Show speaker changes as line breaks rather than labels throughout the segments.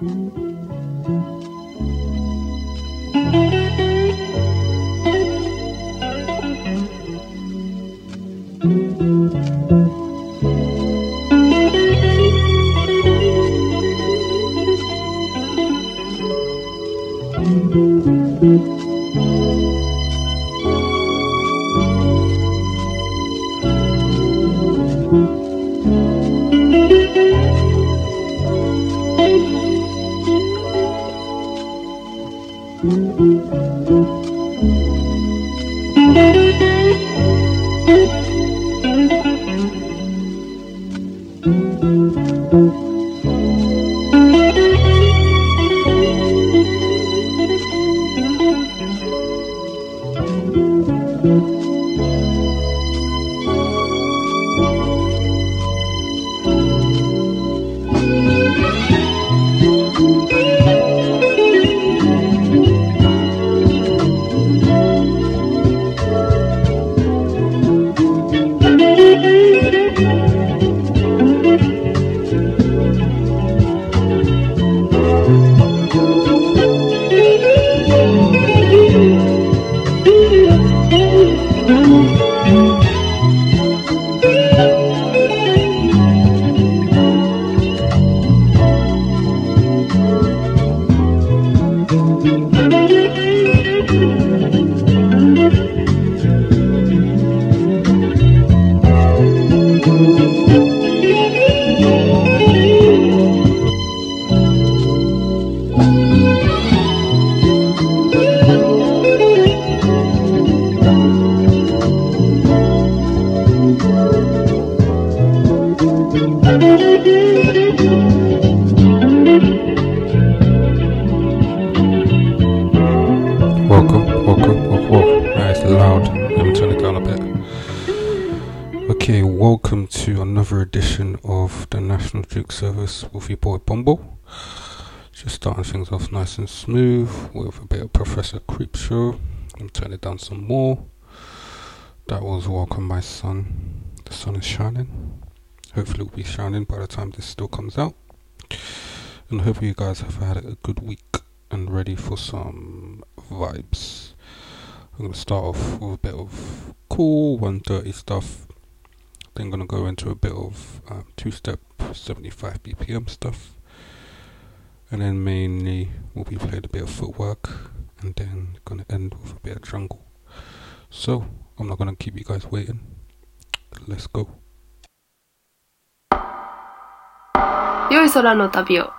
Welcome, nice and smooth with a bit of Professor Creep Show. Let me turn it down some more. That was Welcome My Sun. The sun is shining. Hopefully, it will be shining by the time this still comes out. And hopefully, you guys have had a good week and ready for some vibes. I'm gonna start off with a bit of cool 130 stuff. Then gonna go into a bit of um, two-step 75 BPM stuff, and then mainly we'll be playing a bit of footwork, and then gonna end with a bit of jungle. So I'm not gonna keep you guys waiting. Let's go.
良い空の旅を。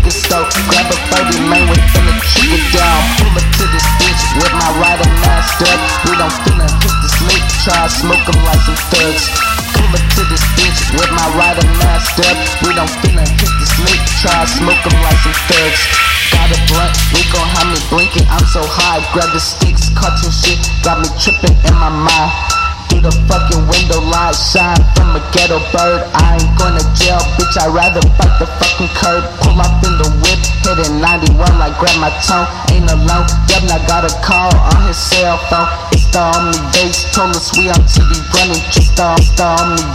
nigga stoked, Grab a 30, man, we finna keep it down. Pull up to this bitch with my rider masked up. We don't finna hit this nigga. try smoke like some thugs. Pull up to this bitch with my rider masked up. We don't finna hit this nigga. try smoke like some thugs. Got a blunt, we gon' have me blinking. I'm so high, grab the sticks, cartoon shit, got me tripping in my mind. Through the fucking window, light shine from a ghetto bird. I ain't going to jail, bitch. I'd rather bite the fucking curb. Pull up in the whip, hitting 91 like grab my tongue. Ain't alone, Devin, I got a call on his cell phone. It's the only base, told us we on TV running. Just the, the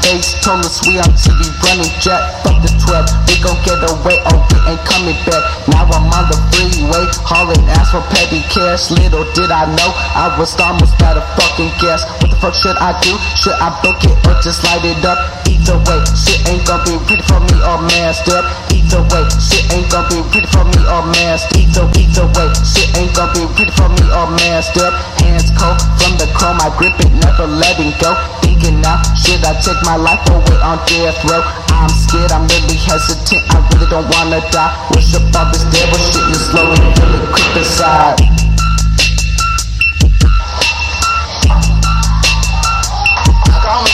base, told us we on TV running. Jet, fuck the 12, we gon' get away, oh, we ain't coming back. Now I'm on the freeway, hauling ass for petty cash. Little did I know, I was almost out of fucking gas. What the fuck should I do? Should I book it or just light it up? Either way, shit ain't gonna be pretty for me or masked up. Either way, shit ain't gonna be pretty for me or masked. Either, either way, shit ain't gonna be pretty for me or masked up. Hands cold from the chrome, I grip it, never letting go. Thinking now, should I take my life away on death row? I'm scared, I'm really hesitant, I really don't wanna die. Worship all this devil shit, you slowly really creep inside.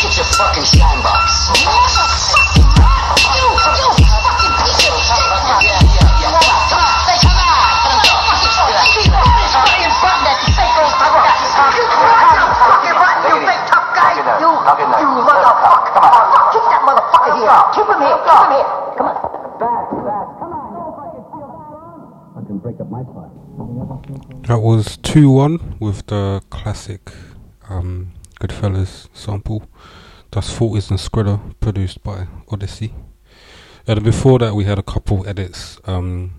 And your fucking shine box. Motherfucker here. Keep him here. Keep him here. Come on. Back, back. Come on.
I can break up my part.
That was 2 1 with the classic um, Goodfellas sample. That's Forties and Skrilla, produced by Odyssey. And before that, we had a couple edits um,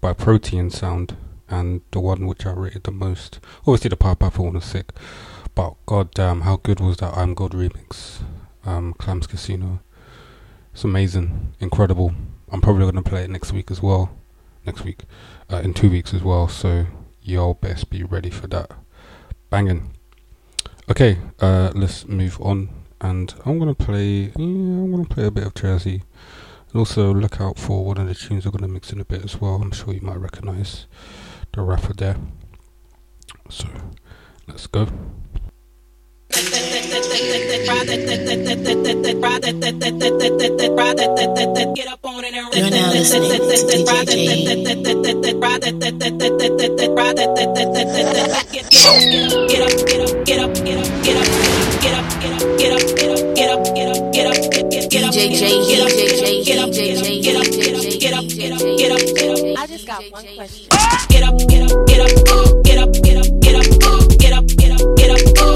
by Protein Sound, and the one which I rated the most. Obviously, the Power Papa one was sick, but goddamn, how good was that I'm God remix? Um, Clams Casino. It's amazing, incredible. I'm probably going to play it next week as well. Next week, uh, in two weeks as well. So y'all best be ready for that. Banging. Okay, uh, let's move on, and I'm gonna play. Yeah, I'm gonna play a bit of Jersey, and also look out for one of the tunes I'm gonna mix in a bit as well. I'm sure you might recognize the rapper there. So let's go.
You're now listening to DJ Get up, get up, get up, get up, get up. I just got one question. Get up, get up, get up, get up, get up, get up, get up, get up, get up, get up,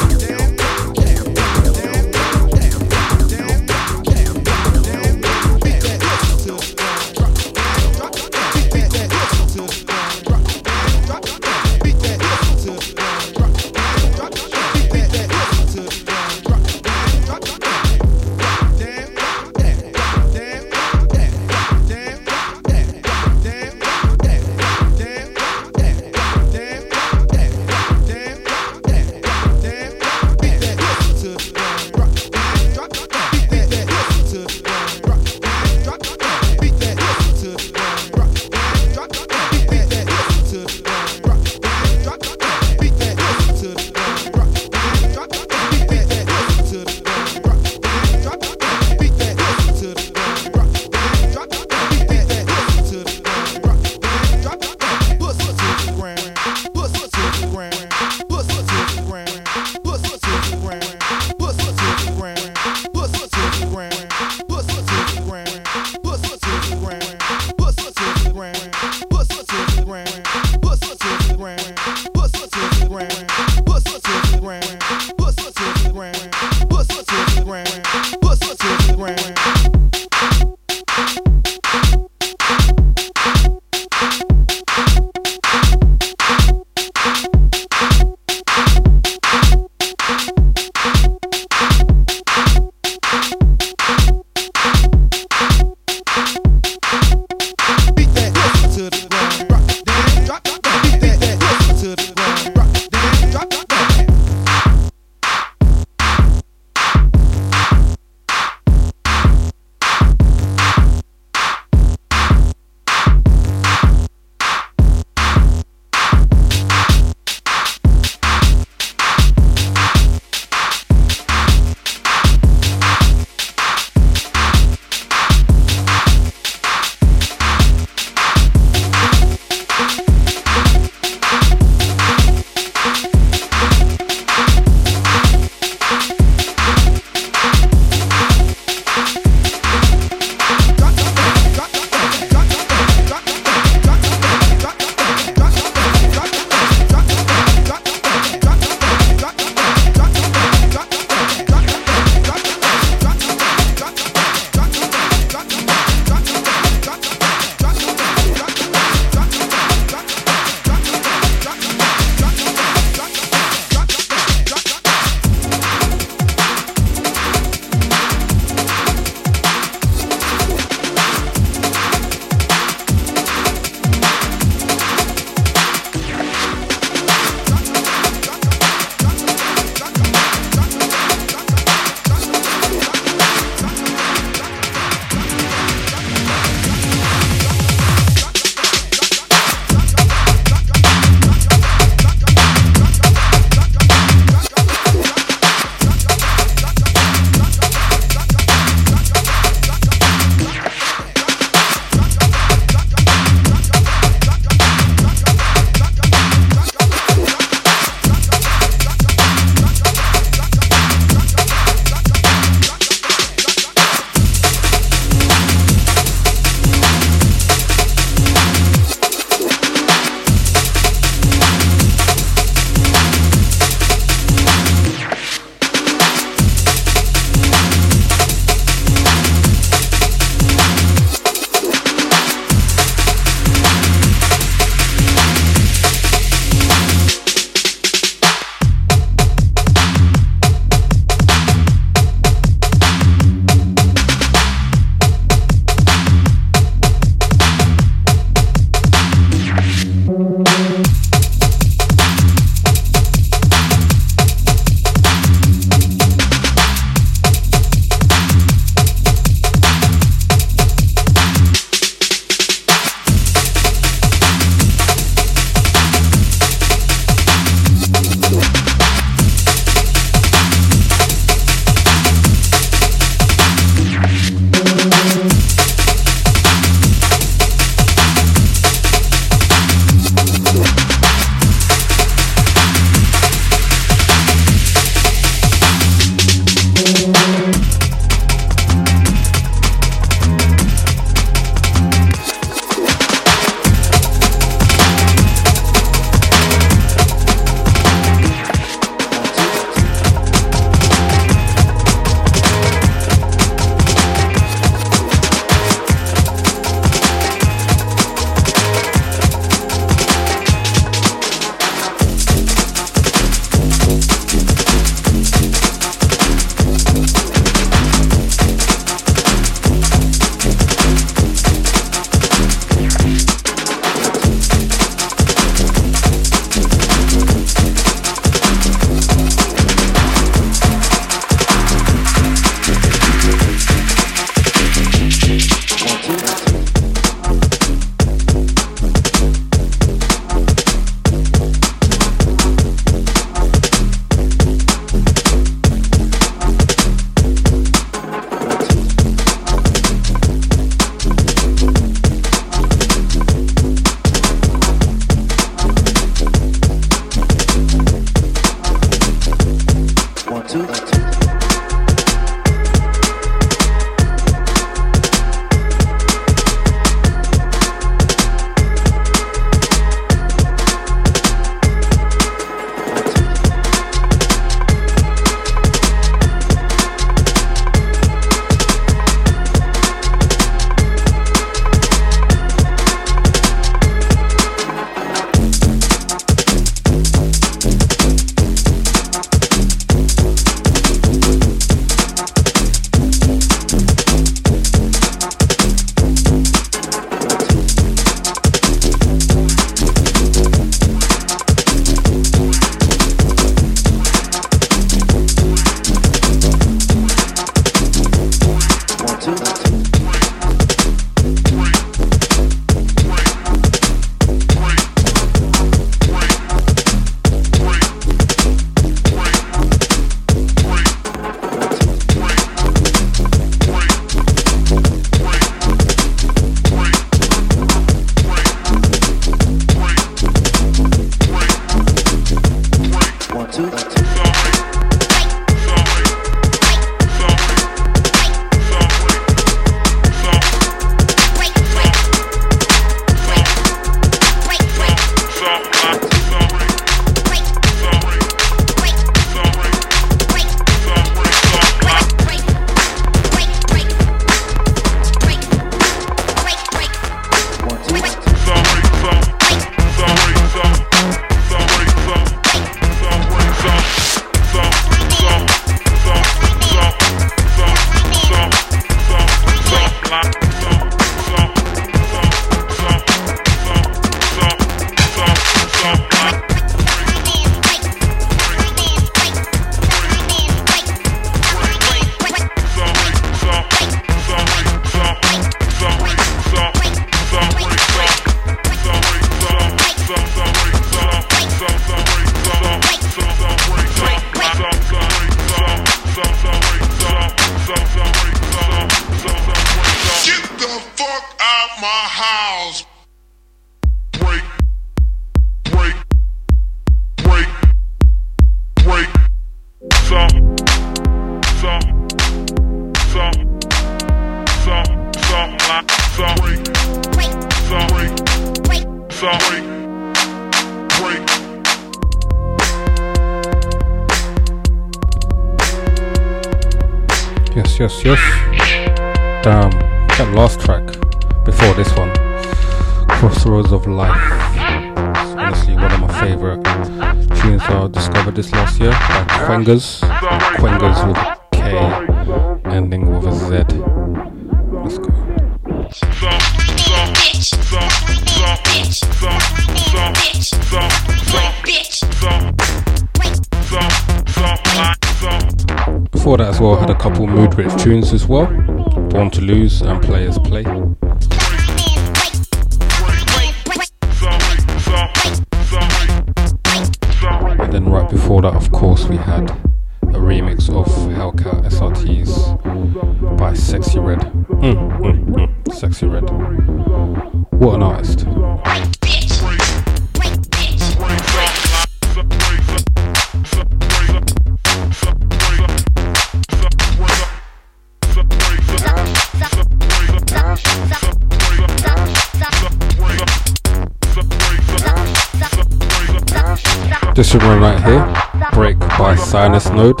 by Sinus Node.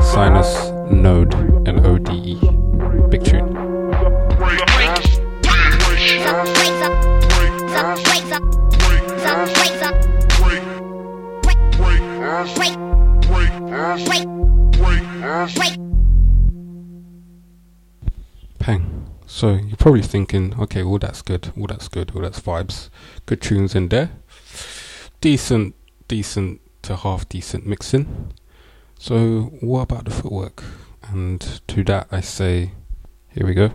Sinus Node, N O D E. Big tune. Pang. So you're probably thinking, okay, all that's good, all that's good, all that's vibes. Good tunes in there. Decent, decent to half decent mixing. So what about the footwork? And to that I say, here we go.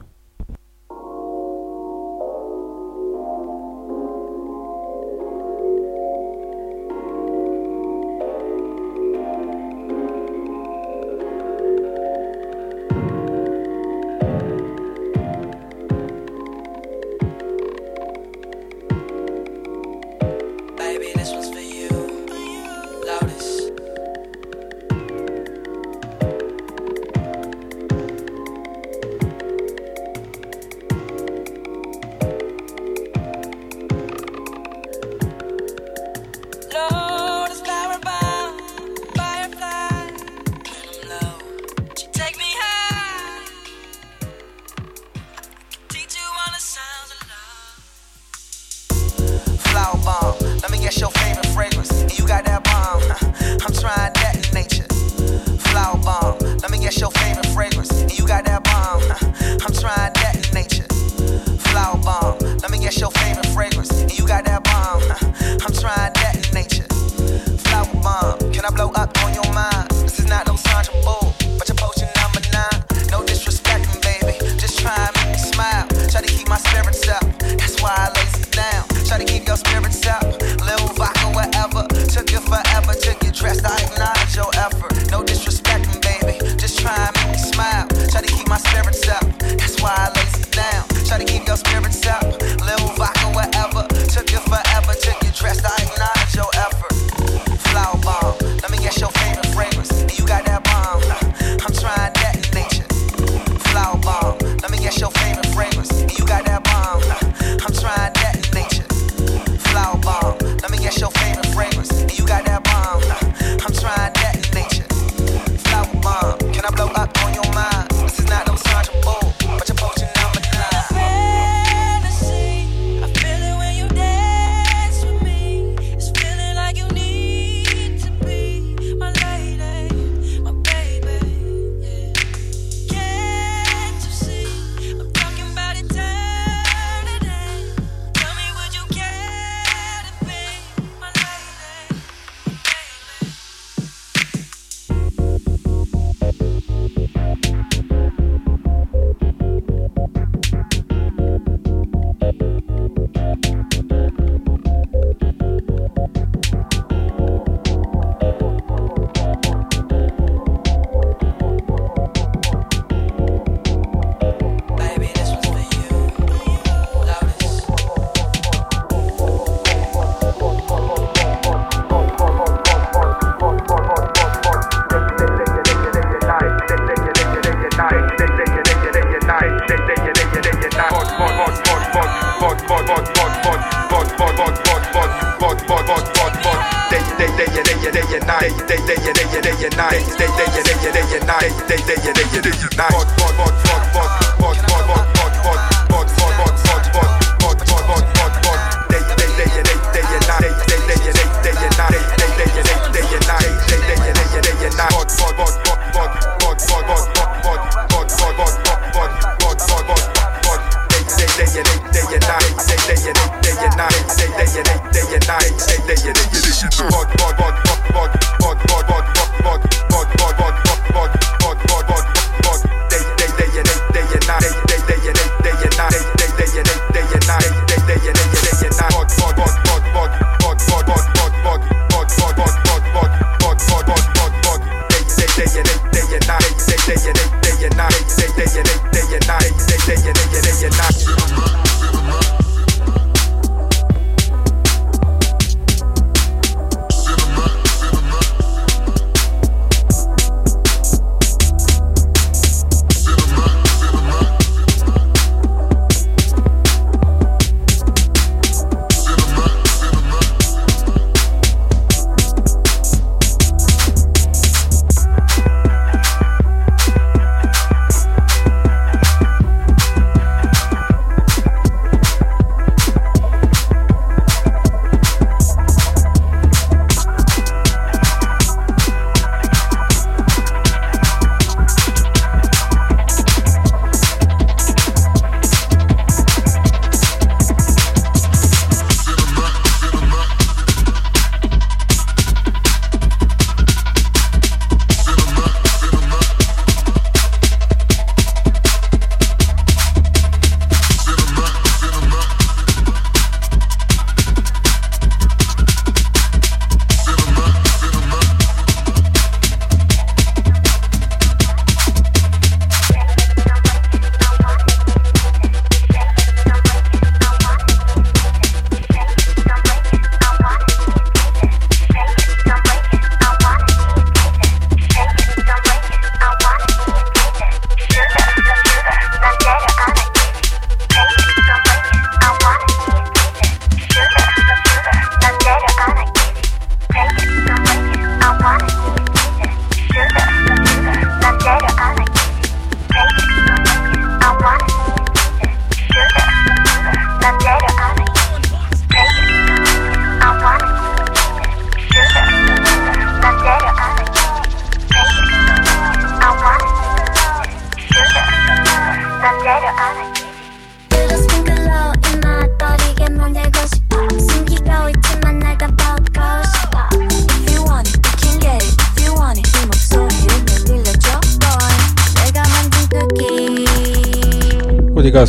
What do you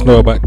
guys know about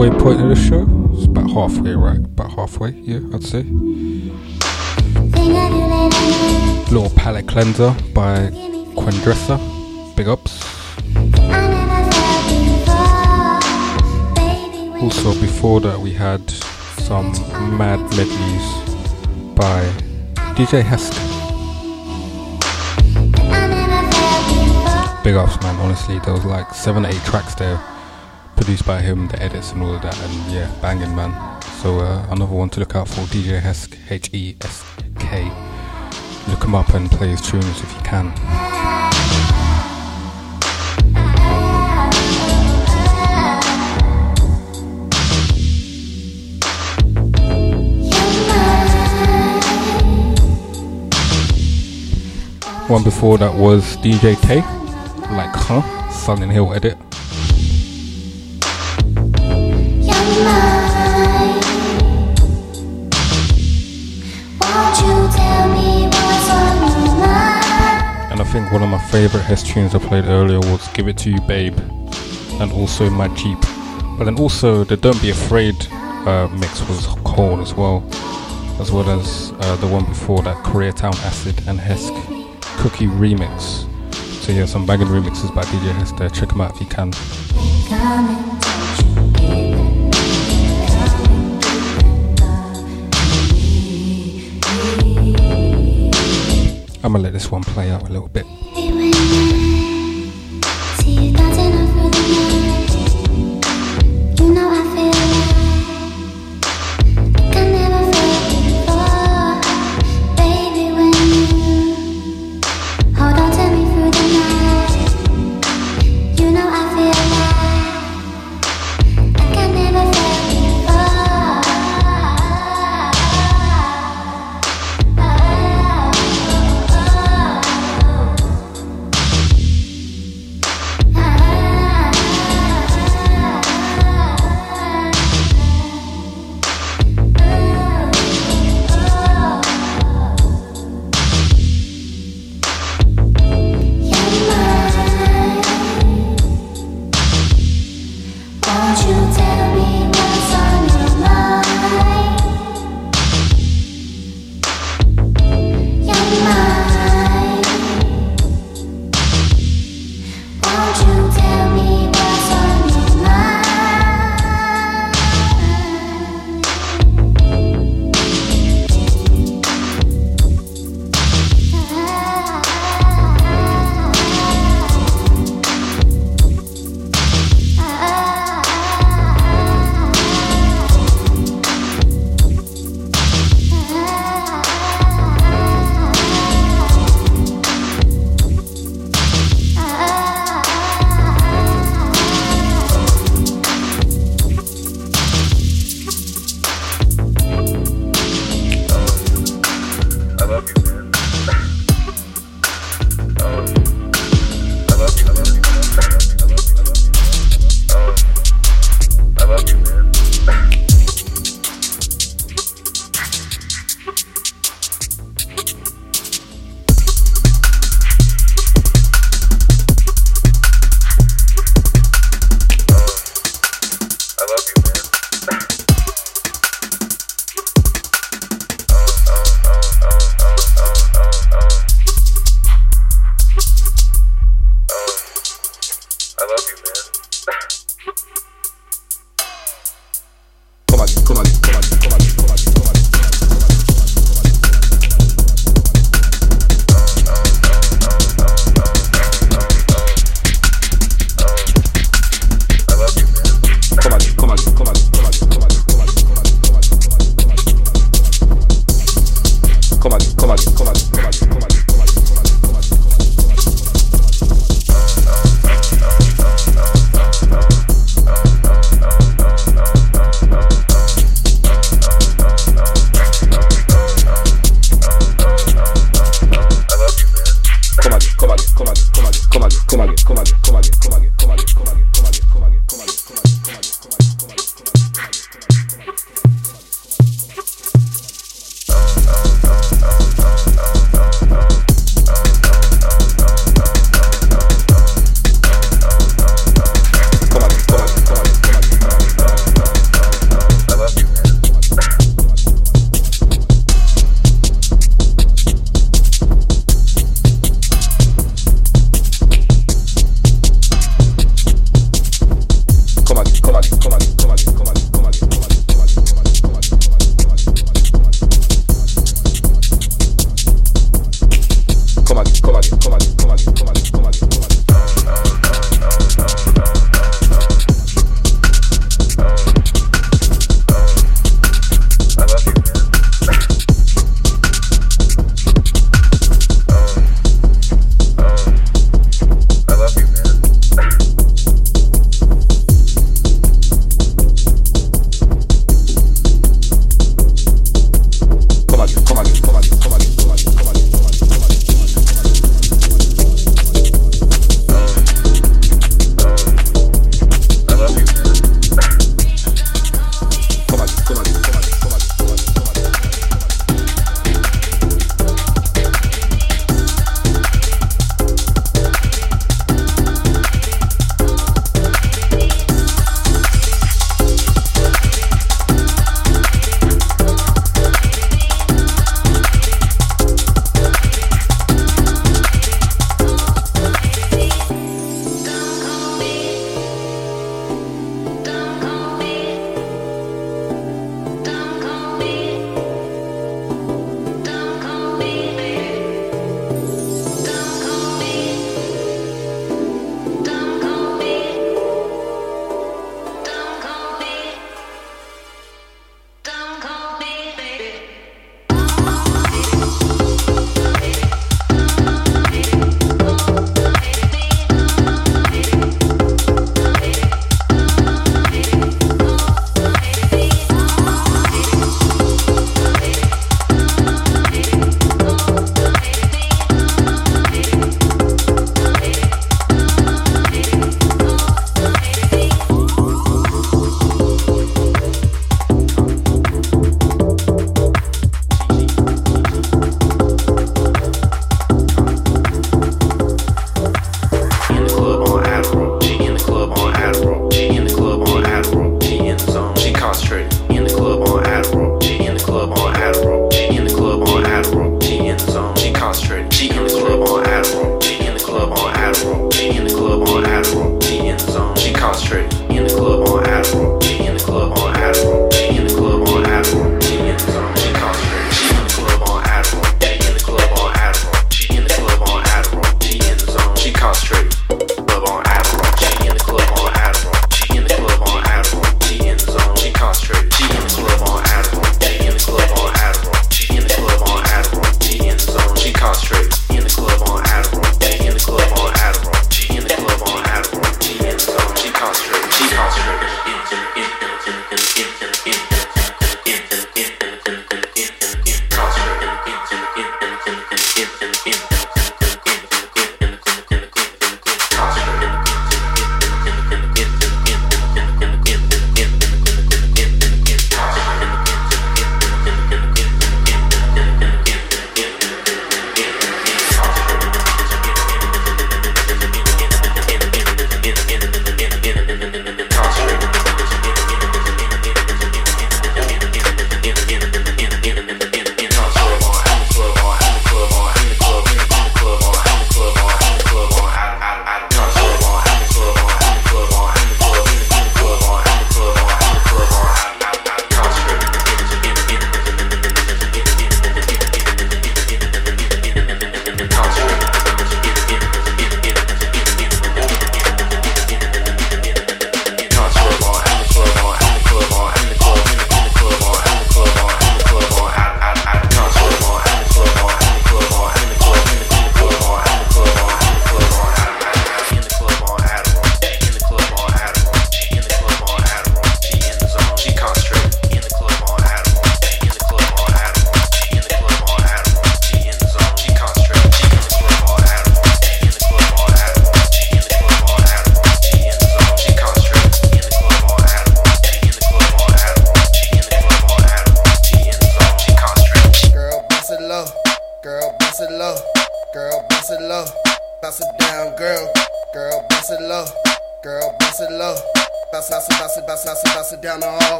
halfway point of the show. It's about halfway, right? About halfway, yeah, I'd say. Little palate cleanser by Quendressa. Big ups. Also, before that, we had some mad medleys by DJ Hesk. Big ups, man. Honestly, there was like seven, eight tracks there by him, the edits and all of that, and yeah, banging, man. So uh, another one to look out for, DJ Hesk, H E S K. Look him up and play his tunes if you can. One before that was DJ K, like huh, Sun and Hill edit. One of my favorite Hesk tunes I played earlier was Give It To You Babe and also My Jeep. But then also the Don't Be Afraid uh, mix was cold as well, as well as uh, the one before that Koreatown Acid and Hesk Cookie remix. So yeah, some banging remixes by DJ Hesk there. Check them out if you can. I'm gonna let this one play out a little bit.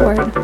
I'm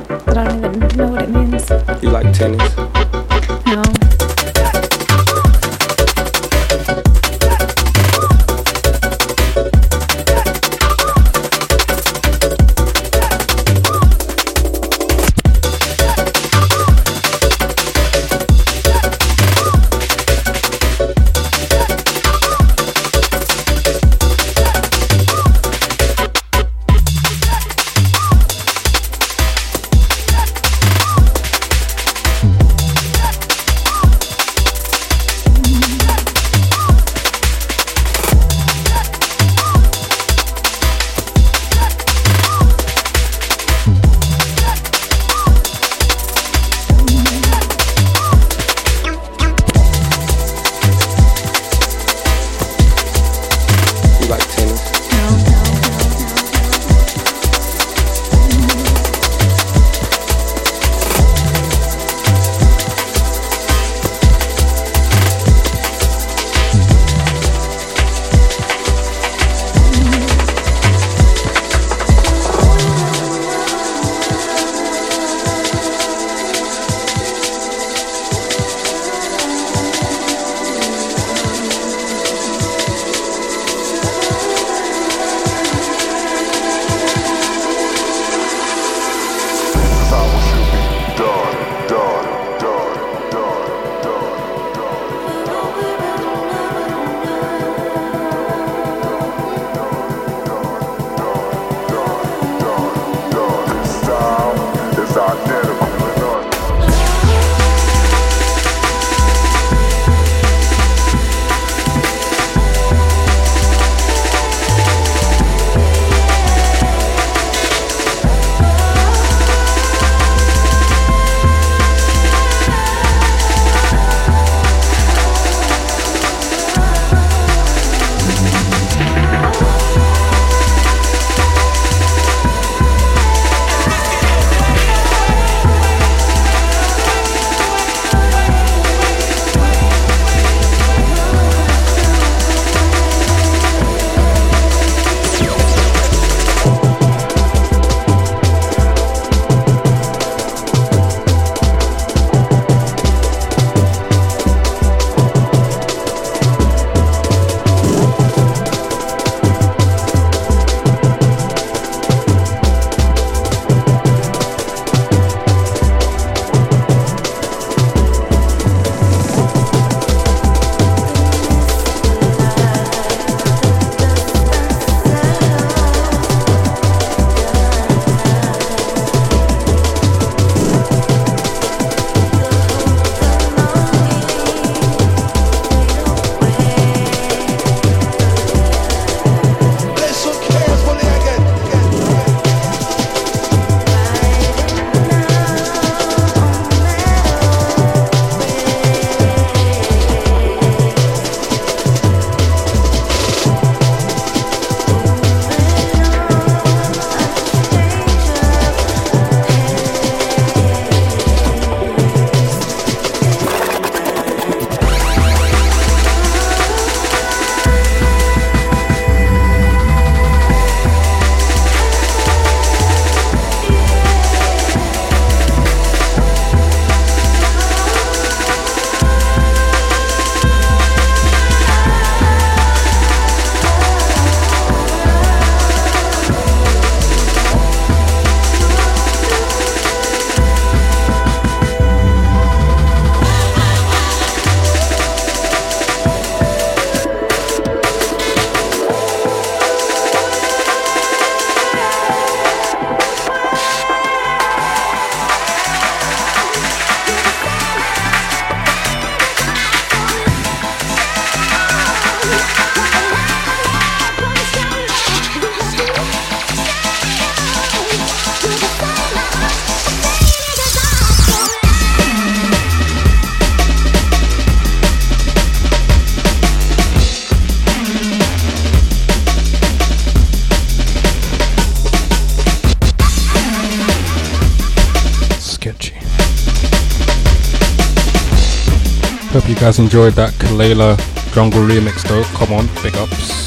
guys enjoyed that Kelela Jungle remix though. Come on, big ups.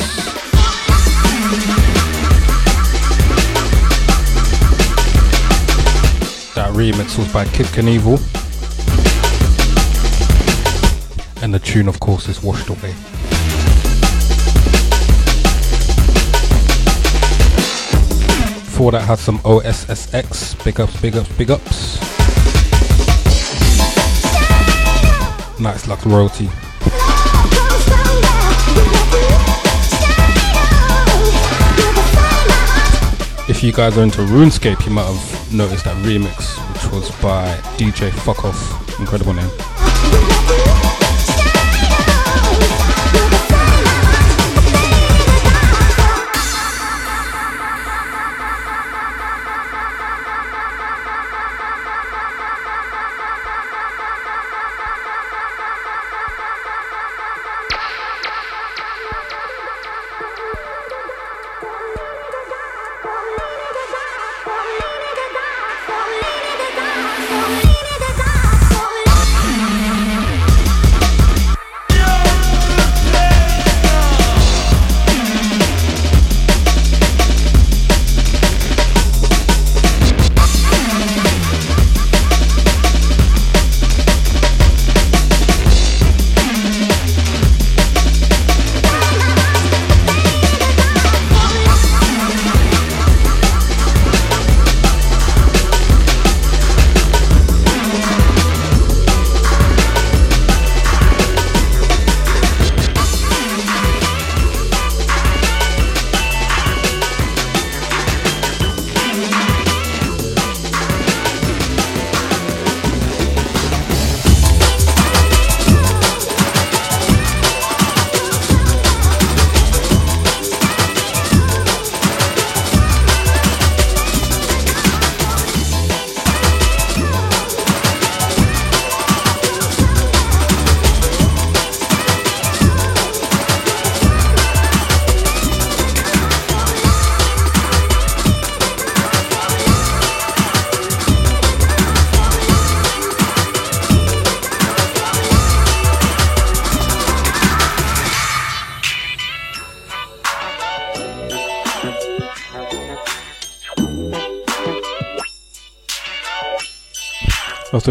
That remix was by Kid Knievel. And the tune, of course, is Washed Away. Before that, had some OSSX. Big ups, big ups, big ups. Nice luck royalty. If you guys are into RuneScape, you might have noticed that remix, which was by DJ Fuck Off. Incredible name.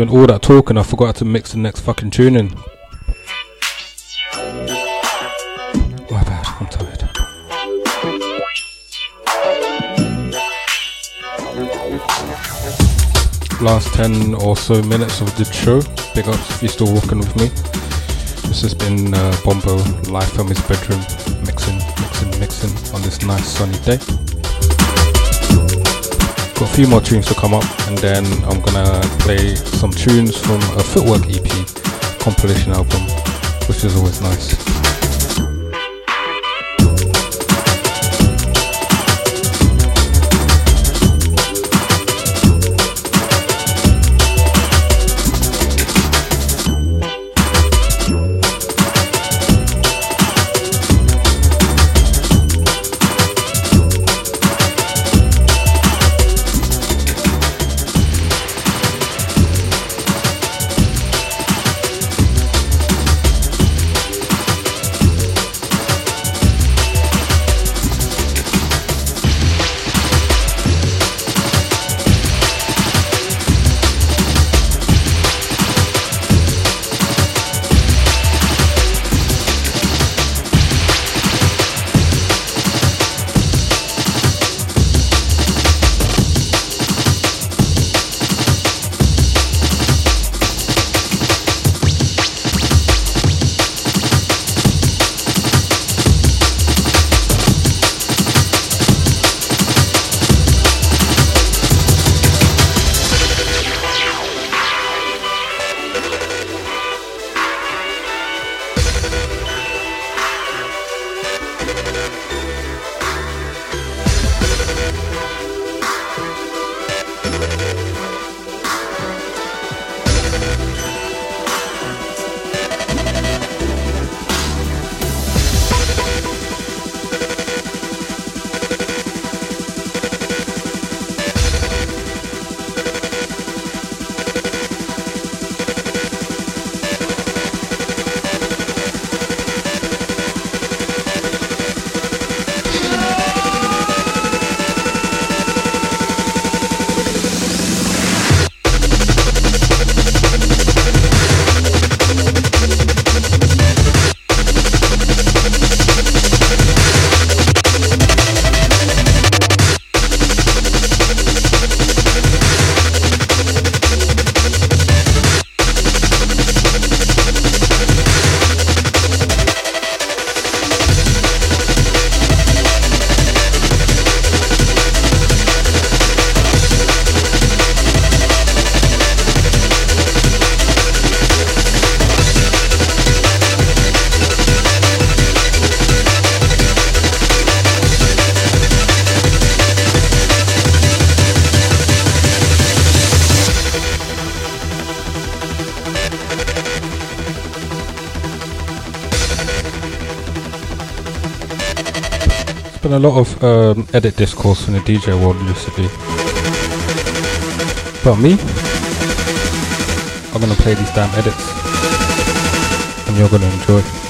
Doing all that talking, I forgot to mix the next fucking tune in. My bad, I'm tired. Last 10 or so minutes of the show. Big ups if you're still walking with me. This has been uh, Bombo live from his bedroom, mixing, mixing, mixing on this nice sunny day. Got a few more tunes to come up, and then I'm gonna play some tunes from a Footwork EP compilation album, which is always nice. A lot of um, edit discourse in the DJ world recently. But me, I'm gonna play these damn edits, and you're gonna enjoy.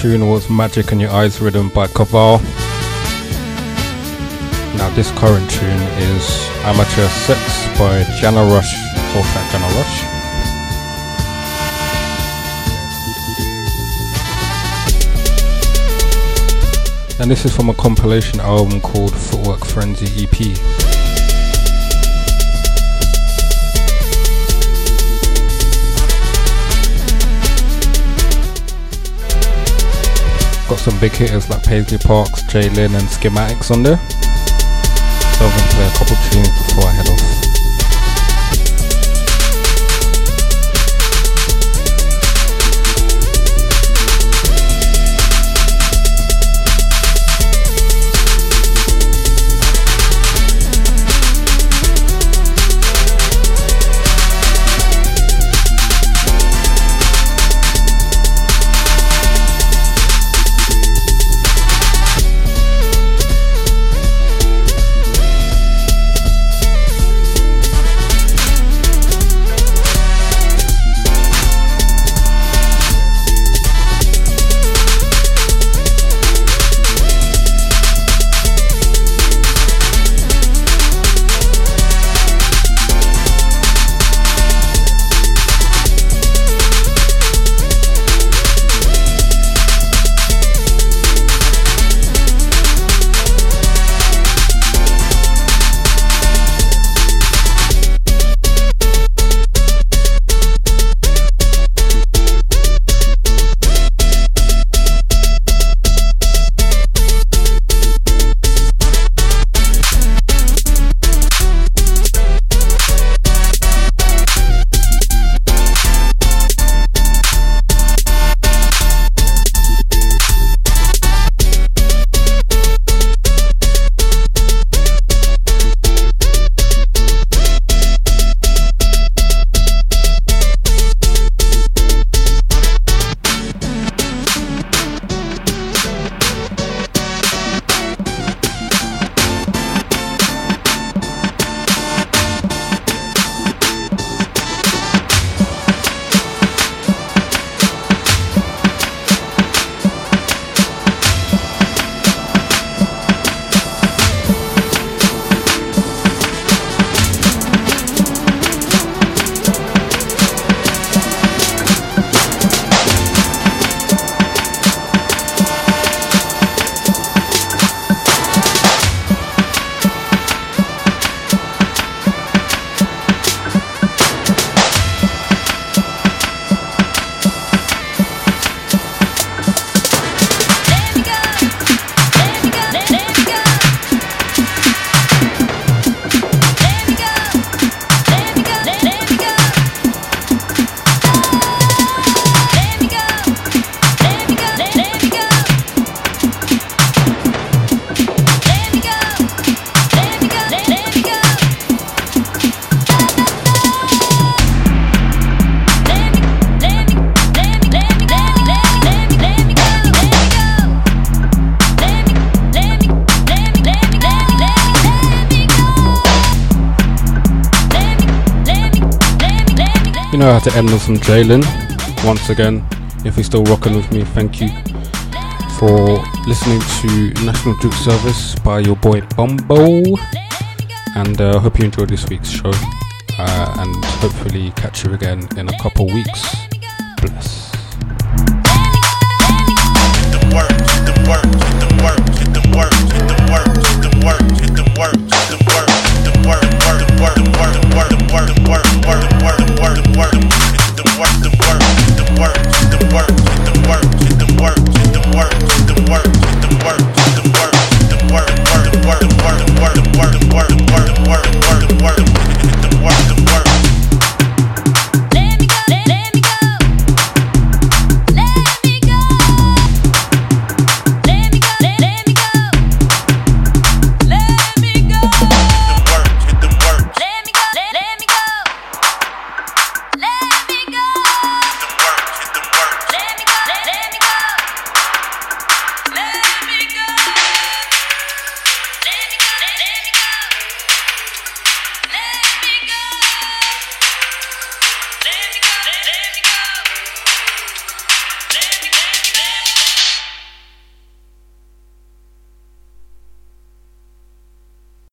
Tune was Magic in Your Eyes Rhythm by Kaval. Now, this current tune is Amateur Sex by Jana Rush, Fat Jana Rush. And this is from a compilation album called Footwork Frenzy EP. Got some big hitters like Paisley Parks, Jay Lynn, and Schematics on there. So I'm gonna play a couple tunes before I head off. How to with some Jalen. Once again, if you're still rocking with me, thank you for listening to National Juke Service by your boy Bombo. And I uh, hope you enjoyed this week's show. Uh, and hopefully catch you again in a couple weeks.